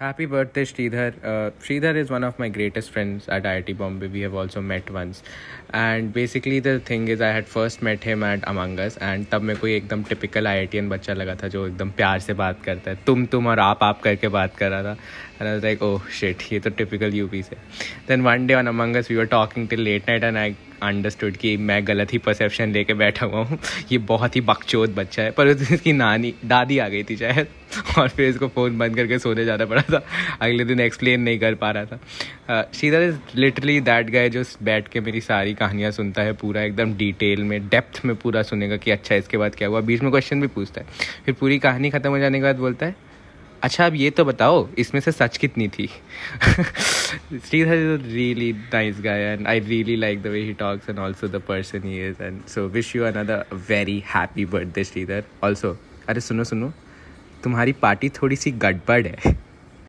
Happy birthday Shridhar Shridhar is one of my greatest friends at I I T Bombay we have also met once and basically the thing is I had first met him at Among Us and तब मेरे कोई एकदम typical I I T N बच्चा लगा था जो एकदम प्यार से बात करता है। तुम तुम और आप आप करके बात कर रहा था। लाइक ओह शेट ये तो टिपिकल यू पी से. Then one day on Among Us we are talking till late night and I understood कि मैं गलत ही परसेप्शन लेके बैठा हुआ हूँ। ये बहुत ही बकचोद बच्चा है, पर उसकी नानी दादी आ गई थी शायद, और फिर इसको फ़ोन बंद करके सोने जाना पड़ा था। अगले दिन एक्सप्लेन नहीं कर पा रहा था। Shridhar is literally that guy जो बैठ के मेरी सारी कहानियाँ सुनता है, पूरा एकदम डिटेल में डेप्थ में पूरा सुनेगा कि अच्छा इसके बाद क्या हुआ। बीच में क्वेश्चन भी पूछता है। फिर पूरी कहानी ख़त्म हो जाने के बाद बोलता है अच्छा अब ये तो बताओ, इसमें से सच कितनी थी? Shridhar is really nice guy and I really like the way he talks and also the person he is and so wish you another very happy birthday Shridhar also अरे सुनो सुनो, तुम्हारी पार्टी थोड़ी सी गड़बड़ है।